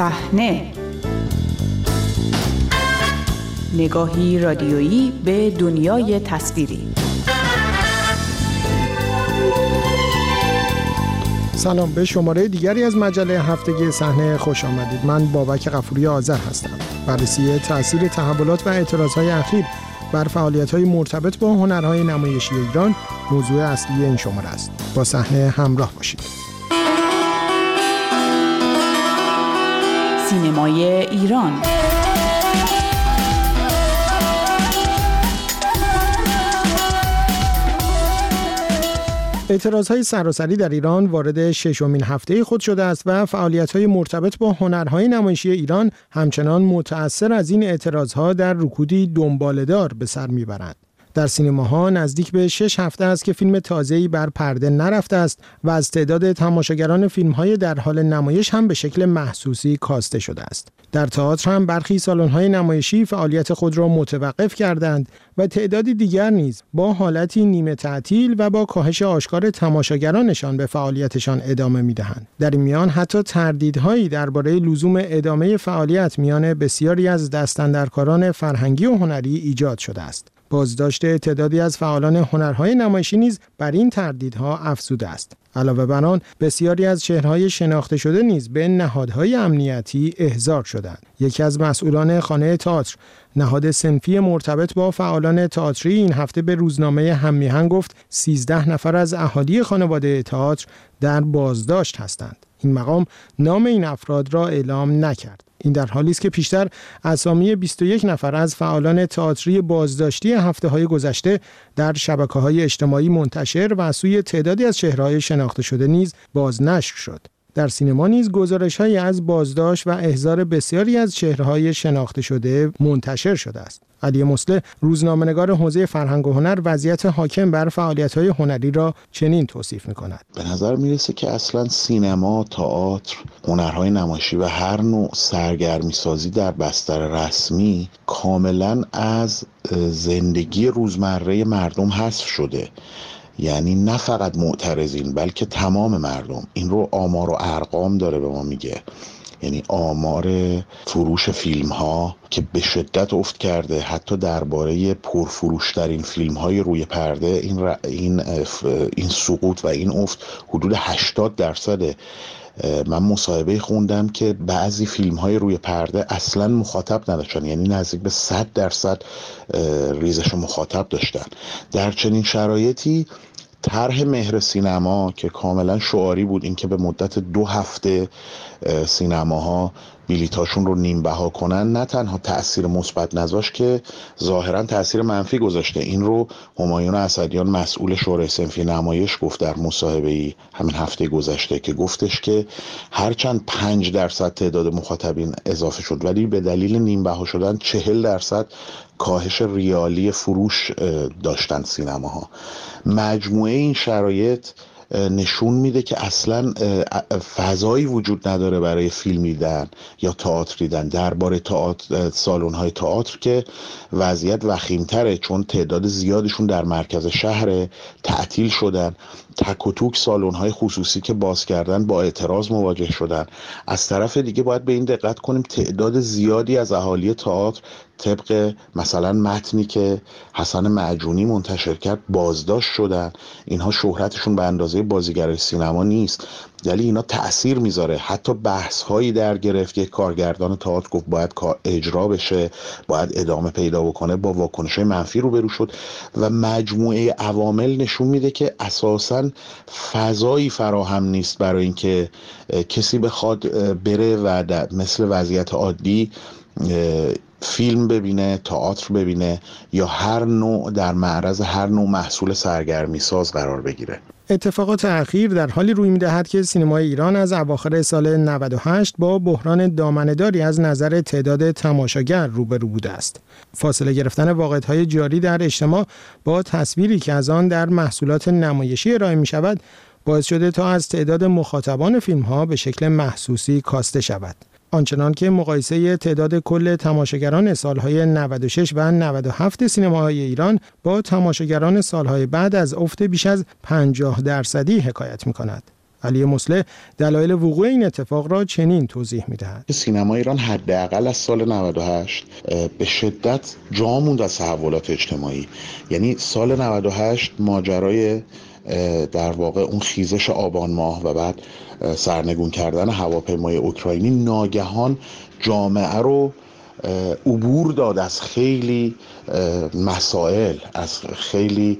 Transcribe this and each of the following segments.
صحنه. نگاهی رادیویی به دنیای تصویری. سلام به شماره دیگری از مجله هفتگی صحنه خوش آمدید. من بابک قفوری آذر هستم. بررسی تاثیر تحولات و اعتراضهای اخیر بر فعالیت‌های مرتبط با هنرهای نمایشی ایران موضوع اصلی این شماره است. با صحنه همراه باشید. سینمای ایران اعتراض های سراسری در ایران وارد ششمین هفته خود شده است و فعالیت های مرتبط با هنرهای نمایشی ایران همچنان متأثر از این اعتراض ها در رکودی دنبالدار به سر می‌برند. در سینماها نزدیک به شش هفته است که فیلم تازه‌ای بر پرده نرفته است و از تعداد تماشاگران فیلم‌های در حال نمایش هم به شکل محسوسی کاسته شده است. در تئاتر هم برخی سالن‌های نمایشی فعالیت خود را متوقف کردند و تعدادی دیگر نیز با حالتی نیمه تعطیل و با کاهش آشکار تماشاگرانشان به فعالیتشان ادامه می‌دهند. در این میان حتی تردیدهایی درباره لزوم ادامه فعالیت میان بسیاری از دستندرکاران فرهنگی و هنری ایجاد شده است. بازداشت تعدادی از فعالان هنرهای نمایشی نیز بر این تردیدها افزوده است. علاوه بر آن بسیاری از شهرهای شناخته شده نیز به نهادهای امنیتی احضار شدند یکی از مسئولان خانه تئاتر نهاد سنفی مرتبط با فعالان تئاتری این هفته به روزنامه هممیهن گفت 13 نفر از اهالی خانواده تئاتر در بازداشت هستند. این مقام نام این افراد را اعلام نکرد. این در حالی است که پیشتر اسامی 21 نفر از فعالان تئاتری بازداشتی هفته های گذشته در شبکه های اجتماعی منتشر و سوی تعدادی از چهرهای شناخته شده نیز بازنشر شد. در سینما نیز گزارش از بازداشت و احضار بسیاری از چهرهای شناخته شده منتشر شده است. علی مسله روزنامه‌نگار حوزه فرهنگ و هنر وضعیت حاکم بر فعالیت‌های هنری را چنین توصیف می‌کند. به نظر می‌رسه که اصلا سینما، تئاتر، هنرهای نمایشی و هر نوع سرگرمی سازی در بستر رسمی کاملا از زندگی روزمره مردم حذف شده یعنی نه فقط معترضین بلکه تمام مردم. این رو آمار و ارقام داره به ما میگه. یعنی آمار فروش فیلم ها که به شدت افت کرده حتی درباره پرفروشترین فیلم های روی پرده این, این, این سقوط و این افت حدود 80 درصده من مصاحبه خوندم که بعضی فیلم های روی پرده اصلا مخاطب نداشتن. یعنی نزدیک به 100 درصد ریزش مخاطب داشتن. در چنین شرایطی طرح مهر سینما که کاملا شعاری بود اینکه به مدت دو هفته سینماها بلیتاشون رو نیم بها کنن نه تنها تاثیر مثبت نذاشت که ظاهرا تاثیر منفی گذاشته. این رو همایون اسدیان مسئول شورای سنفی نمایش گفت در مصاحبه ای همین هفته گذشته که گفتش که هرچند پنج درصد تعداد مخاطبین اضافه شد ولی به دلیل نیم بها شدن چهل درصد کاهش ریالی فروش داشتن سینماها. مجموعه این شرایط نشون میده که اصلا فضایی وجود نداره برای فیلم دیدن یا تئاتر دیدن. درباره تئاتر سالن های تئاتر که وضعیت وخیمتره چون تعداد زیادشون در مرکز شهر تعطیل شدن. تک و توک سالن های خصوصی که باز کردن با اعتراض مواجه شدن. از طرف دیگه باید به این دقت کنیم تعداد زیادی از اهالی تئاتر طبق مثلا متنی که حسن معجونی منتشر کرد بازداشت شدن. اینها شهرتشون به اندازه بازیگرای سینما نیست. ولی اینا تاثیر می‌ذاره. حتی بحث هایی در گرفت. که کارگردان تئاتر گفت باید اجرا بشه باید ادامه پیدا بکنه با واکنش منفی روبرو شد. و مجموعه عوامل نشون میده که اساسا فضایی فراهم نیست برای اینکه کسی بخواد بره و مثل وضعیت عادی فیلم ببینه تئاتر ببینه یا هر نوع در معرض هر نوع محصول سرگرمی ساز قرار بگیره اتفاقات اخیر در حالی روی می‌دهد که سینمای ایران از اواخر سال 98 با بحران دامنهداری از نظر تعداد تماشاگر روبرو بوده است. فاصله گرفتن واقعیت‌های جاری در اجتماع با تصویری که از آن در محصولات نمایشی ارائه می شود باعث شده تا از تعداد مخاطبان فیلم ها به شکل محسوسی کاسته شود. آنچنان که مقایسه تعداد کل تماشاگران سالهای 96 و 97 سینماهای ایران با تماشاگران سالهای بعد از افت بیش از 50 درصدی حکایت می کند. علی مسله دلایل وقوع این اتفاق را چنین توضیح می‌دهد سینما ایران حداقل از سال 98 به شدت جا موند از تحولات اجتماعی یعنی سال 98 ماجرای در واقع اون خیزش آبان ماه و بعد سرنگون کردن هواپیمای اوکراینی ناگهان جامعه رو عبور داد از خیلی مسائل از خیلی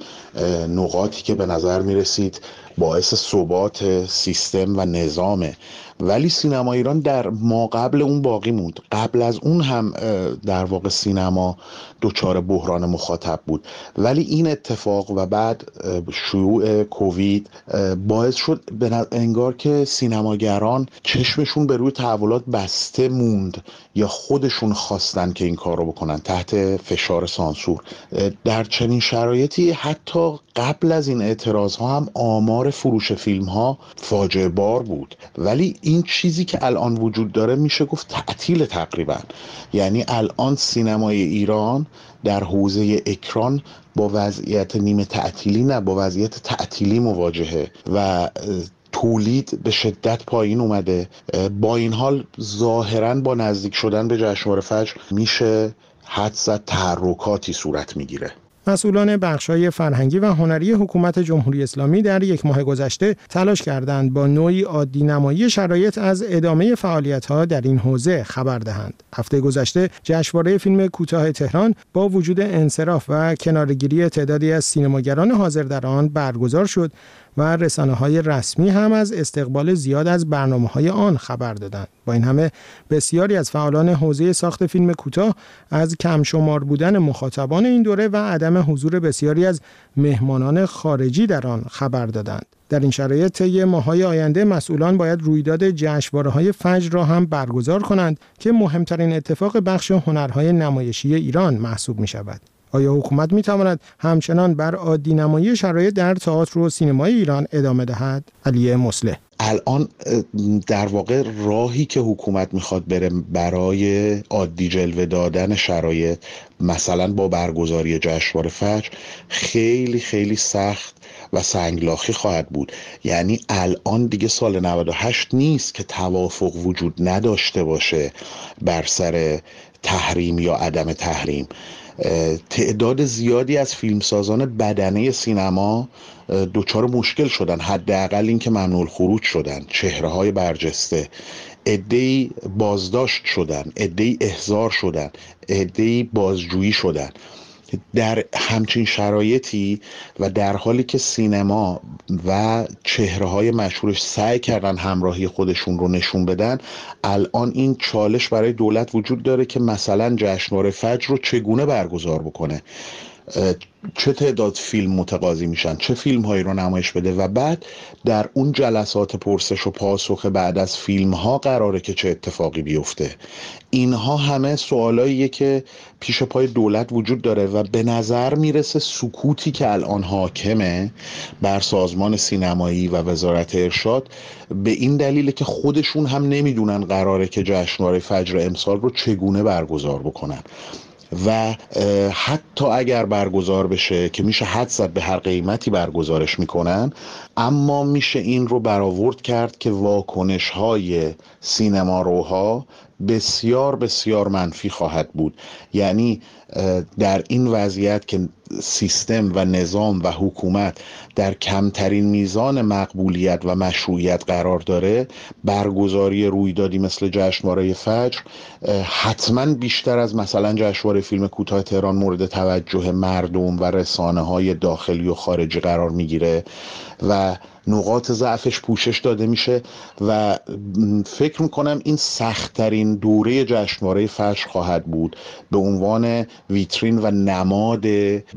نقاطی که به نظر می رسید باعث ثبات سیستم و نظامه ولی سینما ایران در ما قبل اون باقی موند. قبل از اون هم در واقع سینما دچار بحران مخاطب بود. ولی این اتفاق و بعد شیوع کووید باعث شد انگار که سینماگران چشمشون به روی تحولات بسته موند یا خودشون خواستن که این کار رو بکنن تحت فشار سانسور. در چنین شرایطی حتی قبل از این اعتراض ها هم آمار فروش فیلم ها فاجعه بار بود. ولی این چیزی که الان وجود داره میشه گفت تعطیل تقریبا. یعنی الان سینمای ایران در حوزه اکران با وضعیت نیمه تعطیلی نه با وضعیت تعطیلی مواجهه و تولید به شدت پایین اومده. با این حال ظاهرا با نزدیک شدن به جشنواره فجر میشه حد زد تحرکاتی صورت می‌گیره. مسئولان بخشای فرهنگی و هنری حکومت جمهوری اسلامی در یک ماه گذشته تلاش کردند با نوعی عادی نمایی شرایط از ادامه فعالیت ها در این حوزه خبر دهند. هفته گذشته جشنواره فیلم کوتاه تهران با وجود انصراف و کنارگیری تعدادی از سینماگران حاضر در آن برگزار شد و رسانه های رسمی هم از استقبال زیاد از برنامه های آن خبر دادند. با این همه بسیاری از فعالان حوزه ساخت فیلم کوتاه از کم شمار بودن مخاطبان این دوره و عدم حضور بسیاری از مهمانان خارجی در آن خبر دادند. در این شرایط طی ماهای آینده مسئولان باید رویداد جشنواره های فجر را هم برگزار کنند که مهمترین اتفاق بخش هنرهای نمایشی ایران محسوب می شود. آیا حکومت می تواند همچنان بر عادی نمایی شرایط در تئاتر و سینمای ایران ادامه دهد؟ علی مسله الان در واقع راهی که حکومت می‌خواد بره برای عادی جلوه دادن شرایط مثلا با برگزاری جشنواره فجر خیلی خیلی سخت و سنگلاخی خواهد بود. یعنی الان دیگه سال 98 نیست که توافق وجود نداشته باشه بر سر تحریم یا عدم تحریم. تعداد زیادی از فیلمسازان بدنه سینما دچار مشکل شدن. حداقل اینکه ممنوع خروج شدن. چهره های برجسته. عدهای بازداشت شدن. عدهای احضار شدن. عدهای بازجویی شدن. در همچین شرایطی و در حالی که سینما و چهره های مشهورش سعی کردن همراهی خودشون رو نشون بدن الان این چالش برای دولت وجود داره که مثلا جشنواره فجر رو چگونه برگزار بکنه؟ چه تعداد فیلم متقاضی میشن چه فیلم هایی رو نمایش بده و بعد در اون جلسات پرسش و پاسخ بعد از فیلم ها قراره که چه اتفاقی بیفته. اینها همه سوالاییه که پیش پای دولت وجود داره و به نظر می‌رسه سکوتی که الان حاکمه بر سازمان سینمایی و وزارت ارشاد به این دلیل که خودشون هم نمی‌دونن قراره که جشنواره فجر امسال رو چگونه برگزار بکنن. و حتی اگر برگزار بشه که میشه حد زد به هر قیمتی برگزارش می‌کنن اما میشه این رو برآورد کرد که واکنش های سینما روها بسیار بسیار منفی خواهد بود. یعنی در این وضعیت که سیستم و نظام و حکومت در کمترین میزان مقبولیت و مشروعیت قرار داره برگزاری رویدادی مثل جشنواره فجر حتما بیشتر از مثلا جشنواره فیلم کوتاه تهران مورد توجه مردم و رسانه های داخلی و خارجی قرار می‌گیره و نقاط ضعفش پوشش داده میشه و فکر می‌کنم این سختترین دوره جشنواره فجر خواهد بود به عنوان ویترین و نماد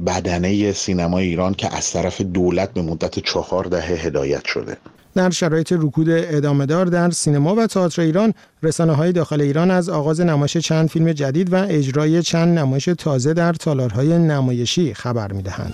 بدنه سینمای ایران که از طرف دولت به مدت چهار دهه هدایت شده در شرایط رکود ادامه دار در سینما و تئاتر ایران رسانه های داخل ایران از آغاز نمایش چند فیلم جدید و اجرای چند نمایش تازه در تالارهای نمایشی خبر می‌دهند.